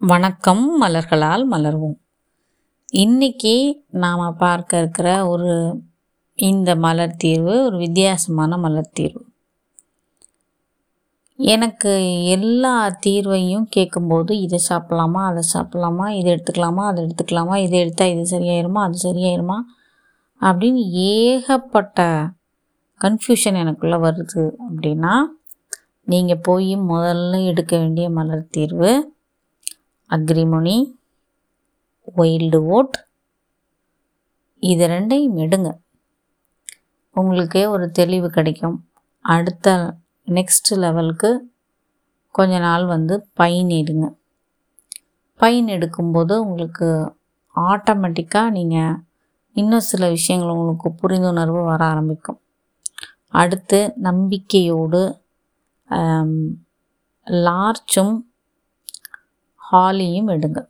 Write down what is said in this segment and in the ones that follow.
வணக்கம் மலர்களால் மலர்வோம். இன்றைக்கி நாம் பார்க்க இருக்கிற ஒரு இந்த மலர் தீர்வு ஒரு வித்தியாசமான மலர் தீர்வு. எனக்கு எல்லா தீர்வையும் கேட்கும்போது இதை சாப்பிட்லாமா அதை சாப்பிட்லாமா இதை எடுத்துக்கலாமா அதை எடுத்துக்கலாமா இதை எடுத்தால் இது சரியாயிருமா அது சரியாயிருமா அப்படின்னு ஏகப்பட்ட கன்ஃபியூஷன் எனக்குள்ளே வருது அப்படின்னா நீங்கள் போய் முதல்ல எடுக்க வேண்டிய மலர் தீர்வு அக்ரிமொனி ஒயில்டு ஓட் இது ரெண்டையும் எடுங்க. உங்களுக்கே ஒரு தெளிவு கிடைக்கும். அடுத்த நெக்ஸ்ட் லெவலுக்கு கொஞ்ச நாள் வந்து பைன் எடுங்க. பைன் எடுக்கும்போது உங்களுக்கு ஆட்டோமேட்டிக்காக நீங்கள் இன்னும் சில விஷயங்கள் உங்களுக்கு புரிந்துணர்வு வர ஆரம்பிக்கும். அடுத்து நம்பிக்கையோடு லார்ச்சும் ஹாலியும் எடுங்க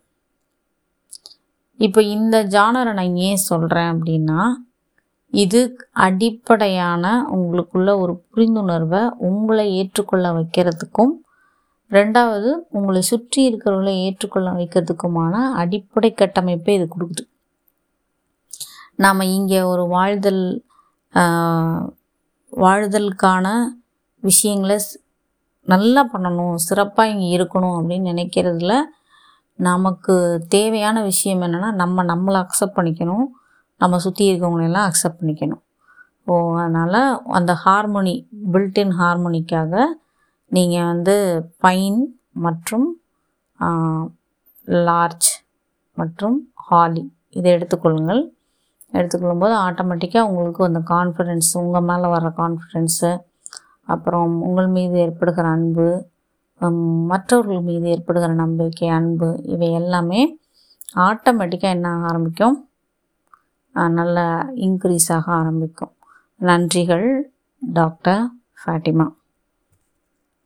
இப்போ இந்த ஜானரை நான் ஏன் சொல்கிறேன் அப்படின்னா இது அடிப்படையான உங்களுக்குள்ள ஒரு புரிந்துணர்வை உங்களை ஏற்றுக்கொள்ள வைக்கிறதுக்கும் ரெண்டாவது உங்களை சுற்றி இருக்கிறவங்களை ஏற்றுக்கொள்ள வைக்கிறதுக்குமான அடிப்படை கட்டமைப்பை இது கொடுக்குது. நாம் இங்கே ஒரு வாழ்தல் வாழ்தலுக்கான விஷயங்களை நல்லா பண்ணணும் சிறப்பாக இங்கே இருக்கணும் அப்படின்னு நினைக்கிறதுல நமக்கு தேவையான விஷயம் என்னென்னா நம்ம நம்மளை அக்செப்ட் பண்ணிக்கணும். நம்ம சுற்றி இருக்கவங்களெல்லாம் அக்செப்ட் பண்ணிக்கணும். ஓ அதனால் அந்த ஹார்மோனி பில்டின் ஹார்மோனிக்காக நீங்கள் வந்து பைன் மற்றும் லார்ஜ் மற்றும் ஹாலி இதை எடுத்துக்கொள்ளுங்கள். எடுத்துக்கொள்ளும்போது ஆட்டோமேட்டிக்காக உங்களுக்கு அந்த கான்ஃபிடென்ஸ் உங்கள் மேலே வர கான்ஃபிடென்ஸு அப்புறம் உங்கள் மீது ஏற்படுகிற அன்பு மற்றவர்கள் மீது ஏற்படுகிற நம்பிக்கை அன்பு இவை எல்லாமே ஆட்டோமேட்டிக்காக என்ன ஆக ஆரம்பிக்கும் நல்ல இன்க்ரீஸ் ஆக ஆரம்பிக்கும். நன்றிகள் டாக்டர் ஃபேட்டிமா